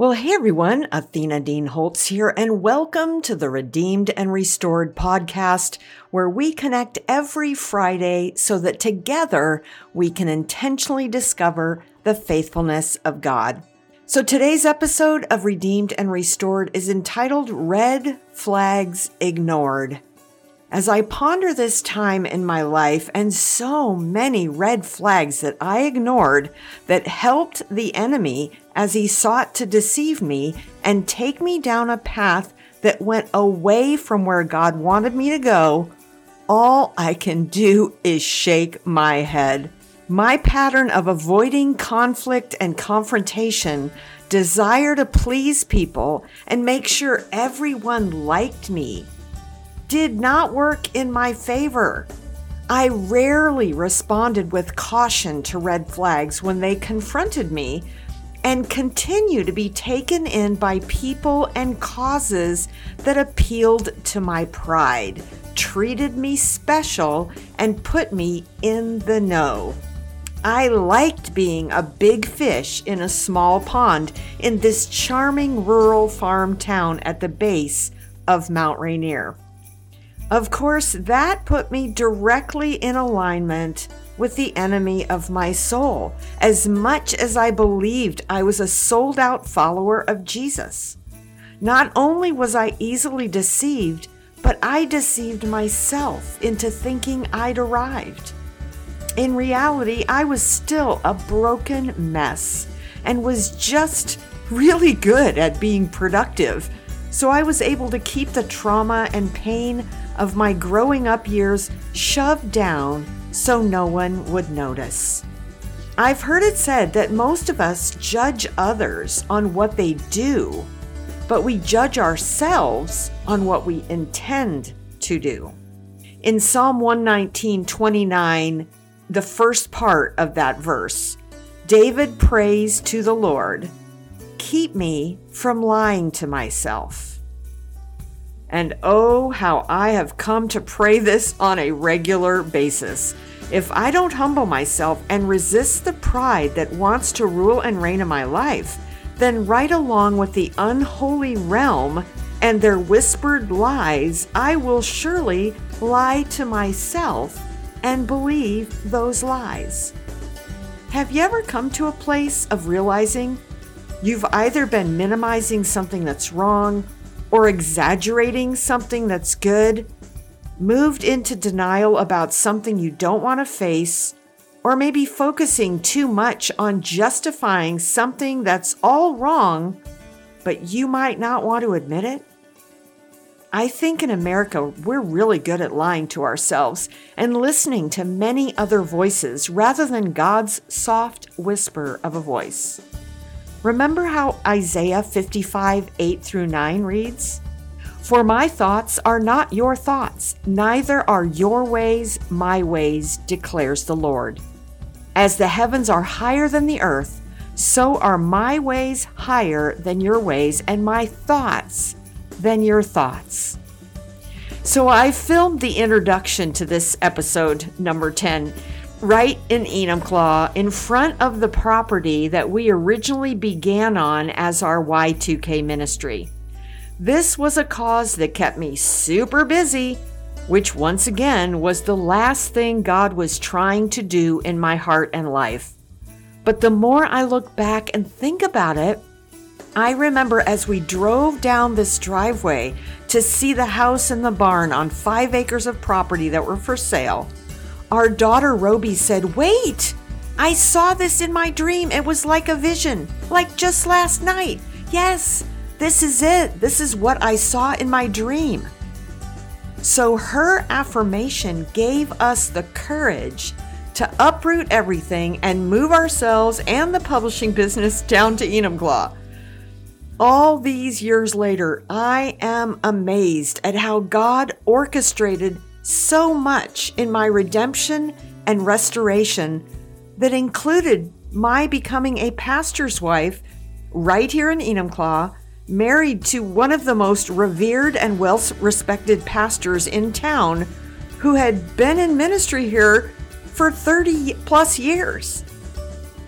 Well, hey everyone, Athena Dean Holtz here, and welcome to the Redeemed and Restored podcast, where we connect every Friday so that together we can intentionally discover the faithfulness of God. So today's episode of Redeemed and Restored is entitled Red Flags Ignored. As I ponder this time in my life and so many red flags that I ignored that helped the enemy as he sought to deceive me and take me down a path that went away from where God wanted me to go, all I can do is shake my head. My pattern of avoiding conflict and confrontation, desire to please people and make sure everyone liked me did not work in my favor. I rarely responded with caution to red flags when they confronted me and continue to be taken in by people and causes that appealed to my pride, treated me special, and put me in the know. I liked being a big fish in a small pond in this charming rural farm town at the base of Mount Rainier. Of course, that put me directly in alignment with the enemy of my soul, as much as I believed I was a sold out follower of Jesus. Not only was I easily deceived, but I deceived myself into thinking I'd arrived. In reality, I was still a broken mess and was just really good at being productive. So I was able to keep the trauma and pain of my growing up years shoved down so no one would notice. I've heard it said that most of us judge others on what they do, but we judge ourselves on what we intend to do. In Psalm 119 29, the first part of that verse, David prays to the Lord, Keep me from lying to myself. And oh, how I have come to pray this on a regular basis. If I don't humble myself and resist the pride that wants to rule and reign in my life, then right along with the unholy realm and their whispered lies, I will surely lie to myself and believe those lies. Have you ever come to a place of realizing you've either been minimizing something that's wrong or exaggerating something that's good, moved into denial about something you don't want to face, or maybe focusing too much on justifying something that's all wrong, but you might not want to admit it? I think in America, we're really good at lying to ourselves and listening to many other voices rather than God's soft whisper of a voice. Remember how Isaiah 55 8 through 9 reads? For my thoughts are not your thoughts, neither are your ways my ways, declares the Lord. As the heavens are higher than the earth, so are my ways higher than your ways, and my thoughts than your thoughts. So I filmed the introduction to this episode, number 10, right in Enumclaw in front of the property that we originally began on as our Y2K ministry. This was a cause that kept me super busy, which once again was the last thing God was trying to do in my heart and life. But the more I look back and think about it, I remember as we drove down this driveway to see the house and the barn on five acres of property that were for sale our daughter Roby said, Wait! I saw this in my dream. It was like a vision, like just last night. Yes, this is it. This is what I saw in my dream. So her affirmation gave us the courage to uproot everything and move ourselves and the publishing business down to Enumclaw. All these years later, I am amazed at how God orchestrated so much in my redemption and restoration that included my becoming a pastor's wife right here in Enumclaw, married to one of the most revered and well respected pastors in town who had been in ministry here for 30 plus years.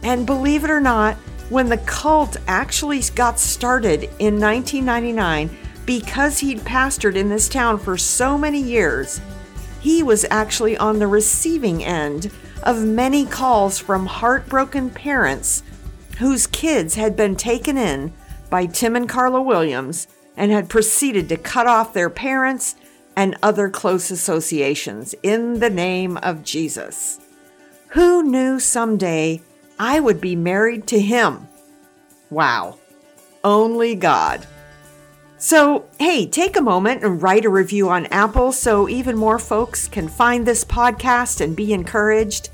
And believe it or not, when the cult actually got started in 1999 because he'd pastored in this town for so many years, he was actually on the receiving end of many calls from heartbroken parents whose kids had been taken in by Tim and Carla Williams and had proceeded to cut off their parents and other close associations in the name of Jesus. Who knew someday I would be married to him? Wow. Only God. So, hey, take a moment and write a review on Apple so even more folks can find this podcast and be encouraged.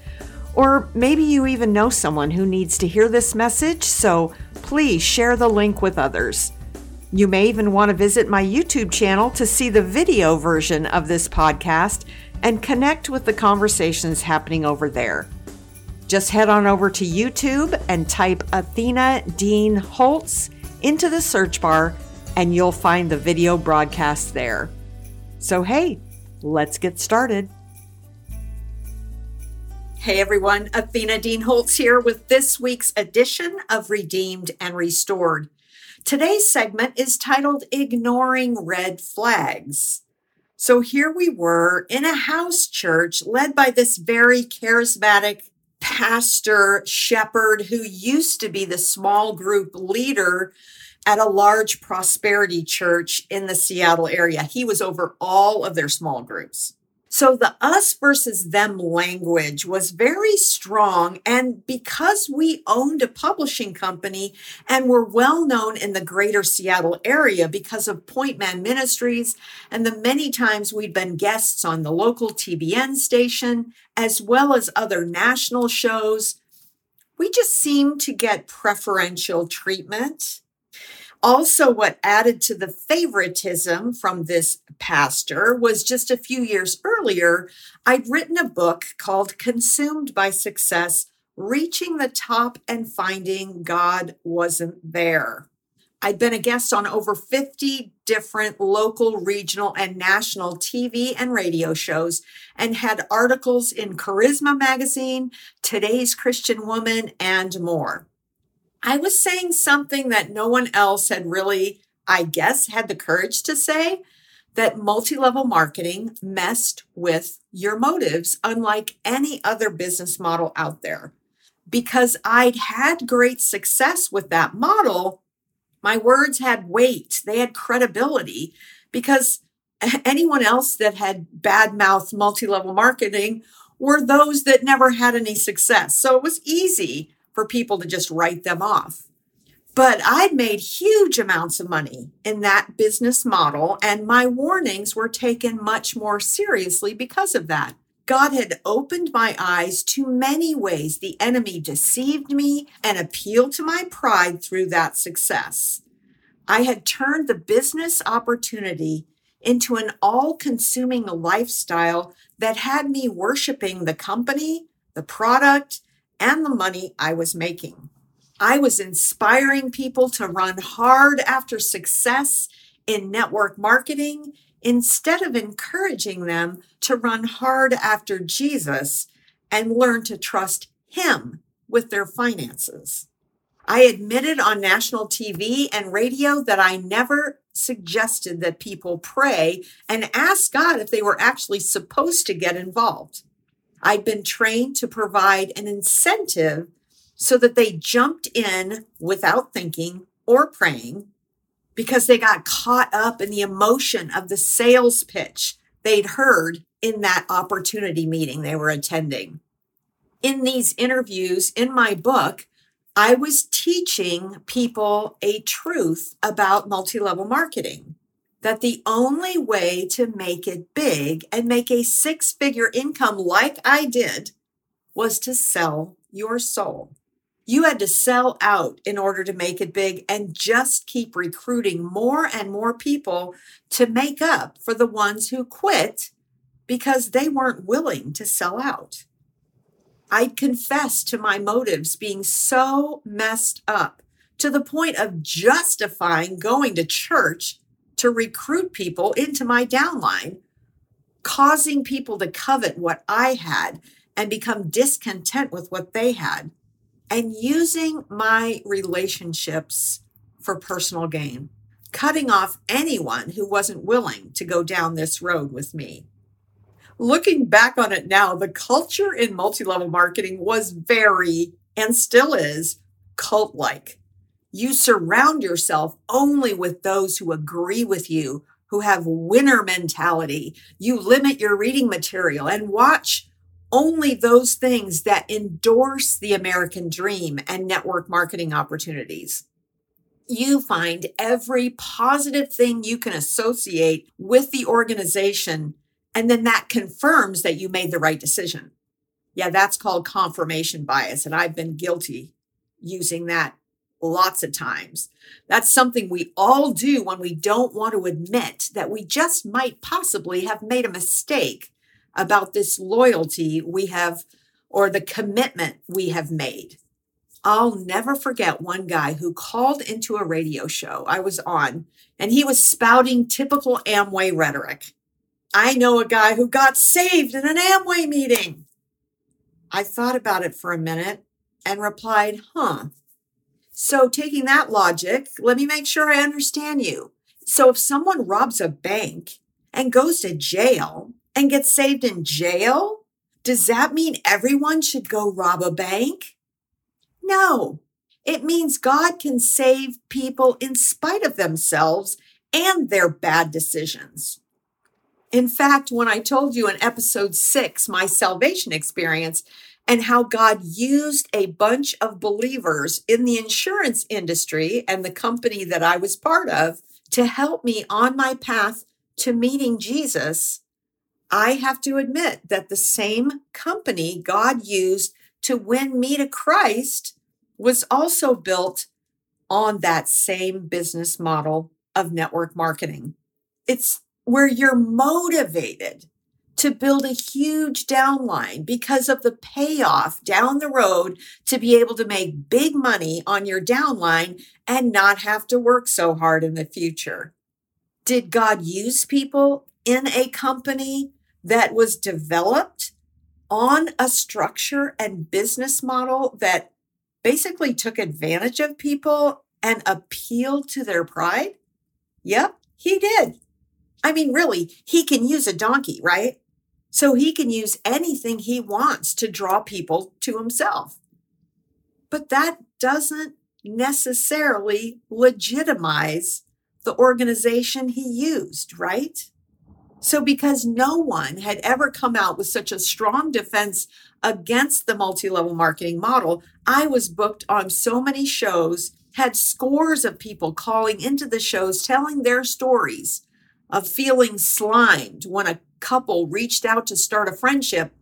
Or maybe you even know someone who needs to hear this message, so please share the link with others. You may even want to visit my YouTube channel to see the video version of this podcast and connect with the conversations happening over there. Just head on over to YouTube and type Athena Dean Holtz into the search bar and you'll find the video broadcast there. So, hey, let's get started. Hey everyone, Athena Dean Holtz here with this week's edition of Redeemed and Restored. Today's segment is titled Ignoring Red Flags. So here we were in a house church led by this very charismatic pastor shepherd who used to be the small group leader at a large prosperity church in the Seattle area. He was over all of their small groups. So the us versus them language was very strong. And because we owned a publishing company and were well known in the greater Seattle area because of Point Man Ministries and the many times we'd been guests on the local TBN station, as well as other national shows, we just seemed to get preferential treatment. Also, what added to the favoritism from this pastor was just a few years earlier, I'd written a book called Consumed by Success Reaching the Top and Finding God Wasn't There. I'd been a guest on over 50 different local, regional, and national TV and radio shows and had articles in Charisma Magazine, Today's Christian Woman, and more. I was saying something that no one else had really, I guess, had the courage to say that multi level marketing messed with your motives, unlike any other business model out there. Because I'd had great success with that model, my words had weight, they had credibility. Because anyone else that had bad mouth multi level marketing were those that never had any success. So it was easy for people to just write them off. But I'd made huge amounts of money in that business model, and my warnings were taken much more seriously because of that. God had opened my eyes to many ways the enemy deceived me and appealed to my pride through that success. I had turned the business opportunity into an all consuming lifestyle that had me worshiping the company, the product, and the money I was making. I was inspiring people to run hard after success in network marketing instead of encouraging them to run hard after Jesus and learn to trust Him with their finances. I admitted on national TV and radio that I never suggested that people pray and ask God if they were actually supposed to get involved. I'd been trained to provide an incentive so that they jumped in without thinking or praying because they got caught up in the emotion of the sales pitch they'd heard in that opportunity meeting they were attending. In these interviews in my book, I was teaching people a truth about multi level marketing that the only way to make it big and make a six figure income like I did was to sell your soul. You had to sell out in order to make it big and just keep recruiting more and more people to make up for the ones who quit because they weren't willing to sell out. I'd confess to my motives being so messed up to the point of justifying going to church to recruit people into my downline, causing people to covet what I had and become discontent with what they had. and using my relationships for personal gain, cutting off anyone who wasn't willing to go down this road with me. Looking back on it now, the culture in multi level marketing was very, and still is, cult like. You surround yourself only with those who agree with you, who have winner mentality. You limit your reading material and watch only those things that endorse the American dream and network marketing opportunities. You find every positive thing you can associate with the organization, and then that confirms that you made the right decision. Yeah, that's called confirmation bias, and I've been guilty using that lots of times. That's something we all do when we don't want to admit that we just might possibly have made a mistake about this loyalty we have or the commitment we have made. I'll never forget one guy who called into a radio show I was on, and he was spouting typical Amway rhetoric. I know a guy who got saved in an Amway meeting. I thought about it for a minute and replied, Huh, so, taking that logic, let me make sure I understand you. So, if someone robs a bank and goes to jail and gets saved in jail, does that mean everyone should go rob a bank? No, it means God can save people in spite of themselves and their bad decisions. In fact, when I told you in episode six, my salvation experience, and how God used a bunch of believers in the insurance industry and the company that I was part of to help me on my path to meeting Jesus, I have to admit that the same company God used to win me to Christ was also built on that same business model of network marketing. It's where you're motivated to build a huge downline because of the payoff down the road to be able to make big money on your downline and not have to work so hard in the future. Did God use people in a company that was developed on a structure and business model that basically took advantage of people and appealed to their pride? Yep, he did. I mean, really, he can use a donkey, right? So he can use anything he wants to draw people to himself. But that doesn't necessarily legitimize the organization he used, right? So, because no one had ever come out with such a strong defense against the multi level marketing model, I was booked on so many shows, had scores of people calling into the shows telling their stories of feeling slimed when a couple reached out to start a friendship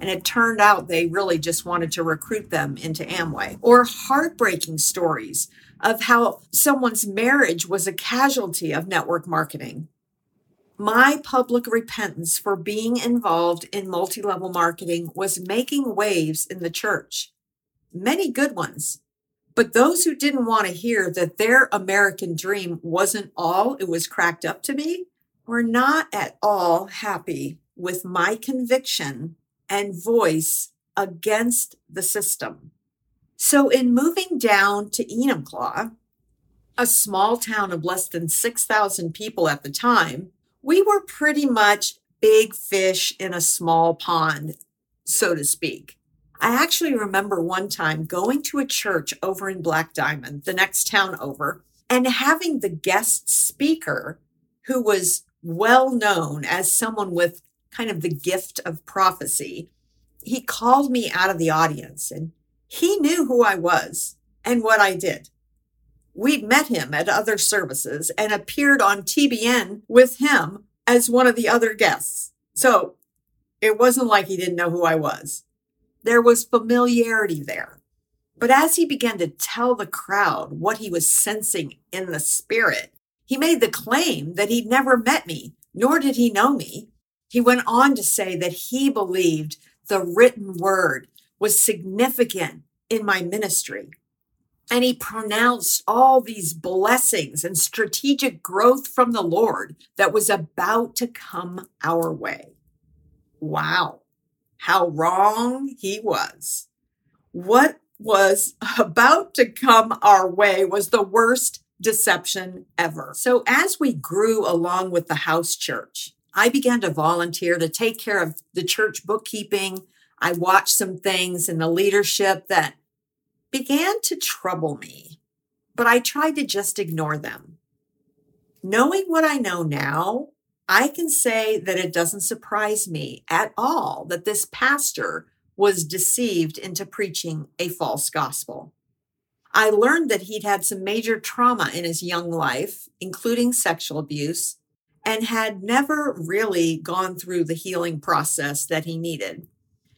and it turned out they really just wanted to recruit them into Amway. Or heartbreaking stories of how someone's marriage was a casualty of network marketing. My public repentance for being involved in multi level marketing was making waves in the church, many good ones. But those who didn't want to hear that their American dream wasn't all it was cracked up to be were not at all happy with my conviction and voice against the system. So, in moving down to Enumclaw, a small town of less than 6,000 people at the time, we were pretty much big fish in a small pond, so to speak. I actually remember one time going to a church over in Black Diamond, the next town over, and having the guest speaker, who was well known as someone with kind of the gift of prophecy, he called me out of the audience and he knew who I was and what I did. We'd met him at other services and appeared on TBN with him as one of the other guests. So it wasn't like he didn't know who I was. There was familiarity there. But as he began to tell the crowd what he was sensing in the spirit, he made the claim that he'd never met me, nor did he know me. He went on to say that he believed the written word was significant in my ministry. And he pronounced all these blessings and strategic growth from the Lord that was about to come our way. Wow how wrong he was. What was about to come our way was the worst deception ever. So, as we grew along with the house church, I began to volunteer to take care of the church bookkeeping. I watched some things in the leadership that began to trouble me, but I tried to just ignore them. Knowing what I know now, I can say that it doesn't surprise me at all that this pastor was deceived into preaching a false gospel. I learned that he'd had some major trauma in his young life, including sexual abuse, and had never really gone through the healing process that he needed.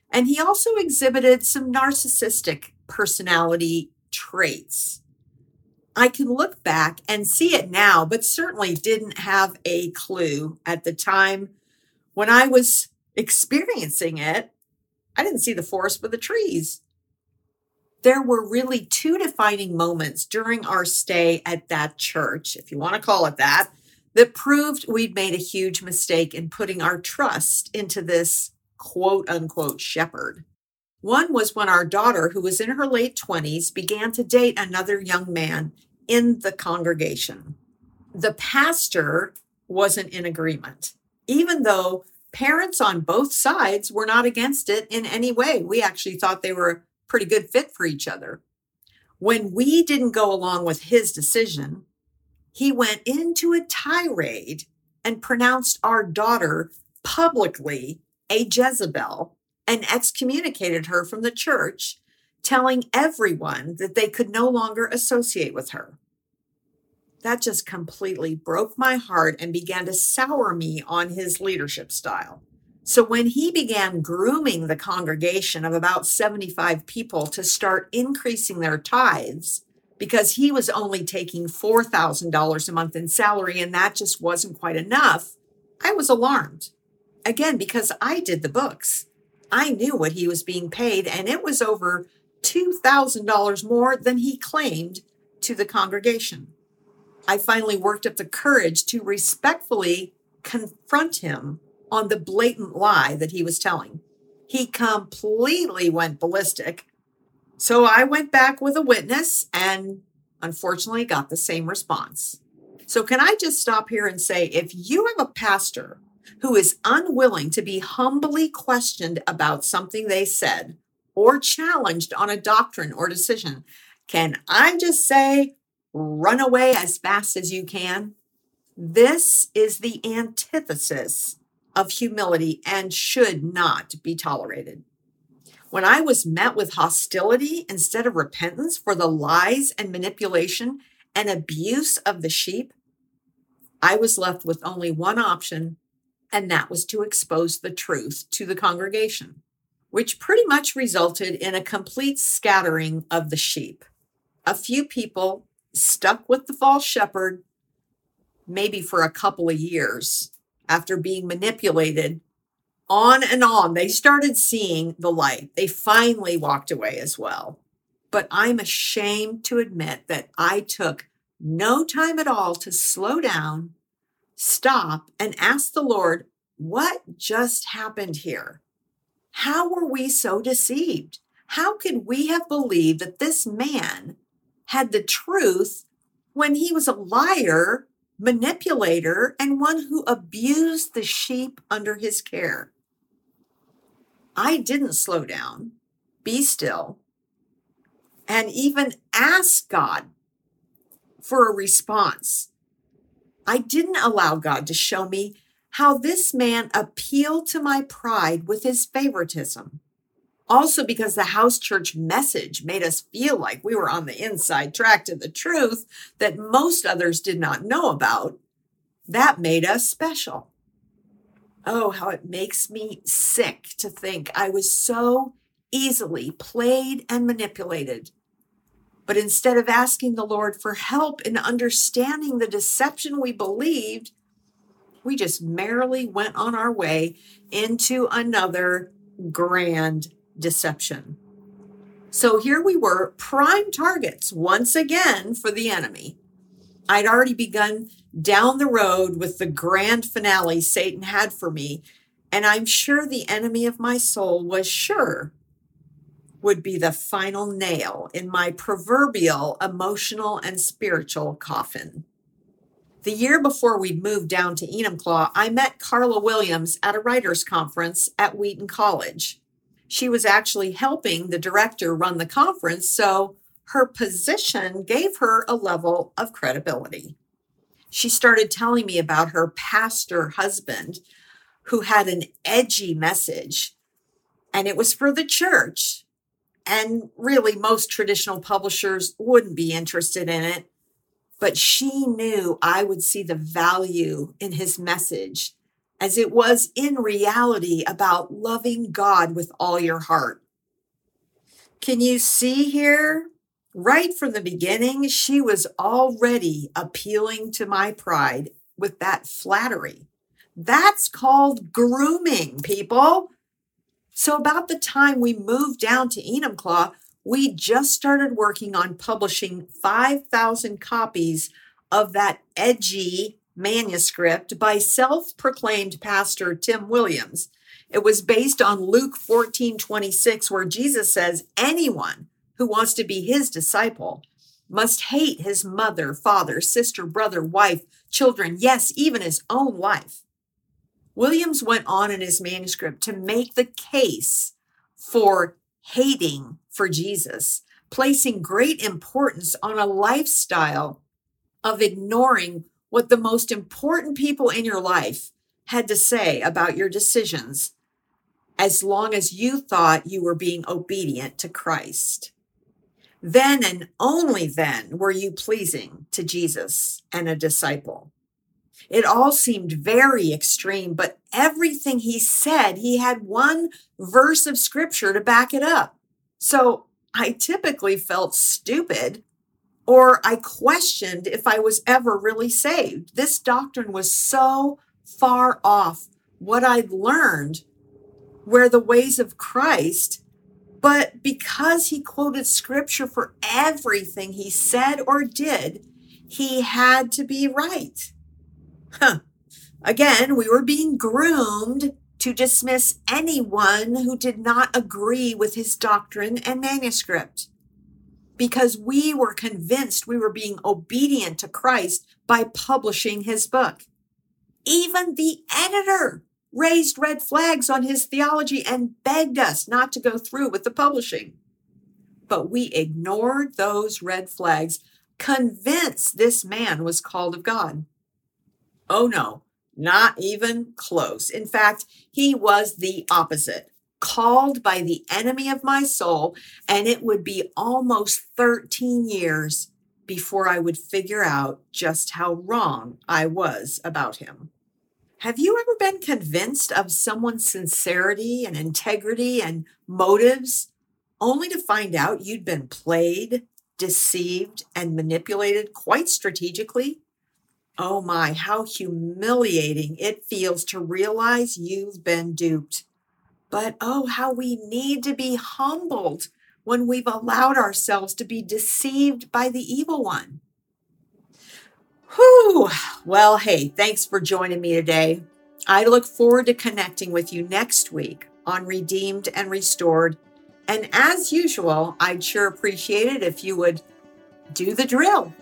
And he also exhibited some narcissistic personality traits. I can look back and see it now, but certainly didn't have a clue at the time when I was experiencing it. I didn't see the forest for the trees there were really two defining moments during our stay at that church, if you want to call it that, that proved we'd made a huge mistake in putting our trust into this quote unquote shepherd. One was when our daughter, who was in her late 20s, began to date another young man in the congregation. The pastor wasn't in agreement, even though parents on both sides were not against it in any way. We actually thought they were a pretty good fit for each other. When we didn't go along with his decision, he went into a tirade and pronounced our daughter publicly a Jezebel and excommunicated her from the church, telling everyone that they could no longer associate with her. That just completely broke my heart and began to sour me on his leadership style. So when he began grooming the congregation of about 75 people to start increasing their tithes, because he was only taking $4,000 a month in salary and that just wasn't quite enough, I was alarmed. Again, because I did the books. I knew what he was being paid, and it was over $2,000 more than he claimed to the congregation. I finally worked up the courage to respectfully confront him on the blatant lie that he was telling. He completely went ballistic. So I went back with a witness and unfortunately got the same response. So, can I just stop here and say if you have a pastor who is unwilling to be humbly questioned about something they said or challenged on a doctrine or decision, can I just say, run away as fast as you can? This is the antithesis of humility and should not be tolerated. When I was met with hostility instead of repentance for the lies and manipulation and abuse of the sheep, I was left with only one option, and that was to expose the truth to the congregation, which pretty much resulted in a complete scattering of the sheep. A few people stuck with the false shepherd, maybe for a couple of years, after being manipulated on and on, they started seeing the light. They finally walked away as well. But I'm ashamed to admit that I took no time at all to slow down, stop, and ask the Lord, what just happened here? How were we so deceived? How could we have believed that this man had the truth when he was a liar manipulator, and one who abused the sheep under his care. I didn't slow down, be still, and even ask God for a response. I didn't allow God to show me how this man appealed to my pride with his favoritism. Also, because the house church message made us feel like we were on the inside track to the truth that most others did not know about, that made us special. Oh, how it makes me sick to think I was so easily played and manipulated. But instead of asking the Lord for help in understanding the deception we believed, we just merrily went on our way into another grand deception. So here we were, prime targets once again for the enemy. I'd already begun down the road with the grand finale Satan had for me, and I'm sure the enemy of my soul was sure would be the final nail in my proverbial emotional and spiritual coffin. The year before we moved down to Enumclaw, I met Carla Williams at a writers' conference at Wheaton College. She was actually helping the director run the conference, so her position gave her a level of credibility. She started telling me about her pastor husband who had an edgy message, and it was for the church. And really, most traditional publishers wouldn't be interested in it. But she knew I would see the value in his message as it was in reality about loving God with all your heart. Can you see here? Right from the beginning, she was already appealing to my pride with that flattery. That's called grooming, people. So, about the time we moved down to Enumclaw, we just started working on publishing 5,000 copies of that edgy manuscript by self proclaimed pastor Tim Williams. It was based on Luke 14 26, where Jesus says, Anyone who wants to be his disciple must hate his mother, father, sister, brother, wife, children, yes, even his own life. Williams went on in his manuscript to make the case for hating for Jesus, placing great importance on a lifestyle of ignoring what the most important people in your life had to say about your decisions as long as you thought you were being obedient to Christ. Then and only then were you pleasing to Jesus and a disciple. It all seemed very extreme, but everything he said, he had one verse of scripture to back it up. So I typically felt stupid or I questioned if I was ever really saved. This doctrine was so far off what I'd learned where the ways of Christ, but because he quoted scripture for everything he said or did, he had to be right. Huh. Again, we were being groomed to dismiss anyone who did not agree with his doctrine and manuscript because we were convinced we were being obedient to Christ by publishing his book. Even the editor raised red flags on his theology and begged us not to go through with the publishing. But we ignored those red flags, convinced this man was called of God. Oh no, not even close. In fact, he was the opposite, called by the enemy of my soul, and it would be almost 13 years before I would figure out just how wrong I was about him. Have you ever been convinced of someone's sincerity and integrity and motives only to find out you'd been played, deceived, and manipulated quite strategically? Oh my, how humiliating it feels to realize you've been duped. But oh, how we need to be humbled when we've allowed ourselves to be deceived by the evil one. Whew. Well, hey, thanks for joining me today. I look forward to connecting with you next week on Redeemed and Restored. And as usual, I'd sure appreciate it if you would do the drill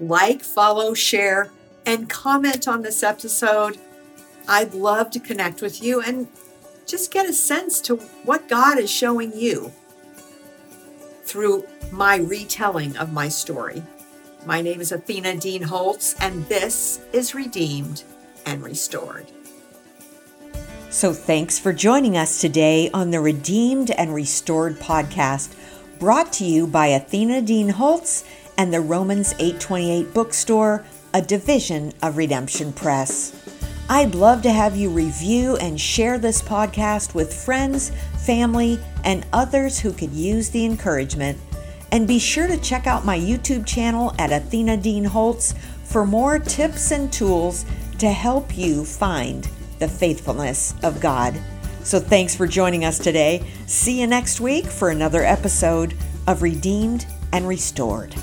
like, follow, share and comment on this episode. I'd love to connect with you and just get a sense to what God is showing you through my retelling of my story. My name is Athena Dean Holtz, and this is Redeemed and Restored. So, thanks for joining us today on the Redeemed and Restored podcast, brought to you by Athena Dean Holtz and the Romans 828 bookstore a division of Redemption Press. I'd love to have you review and share this podcast with friends, family, and others who could use the encouragement. And be sure to check out my YouTube channel at Athena Dean Holtz for more tips and tools to help you find the faithfulness of God. So thanks for joining us today. See you next week for another episode of Redeemed and Restored.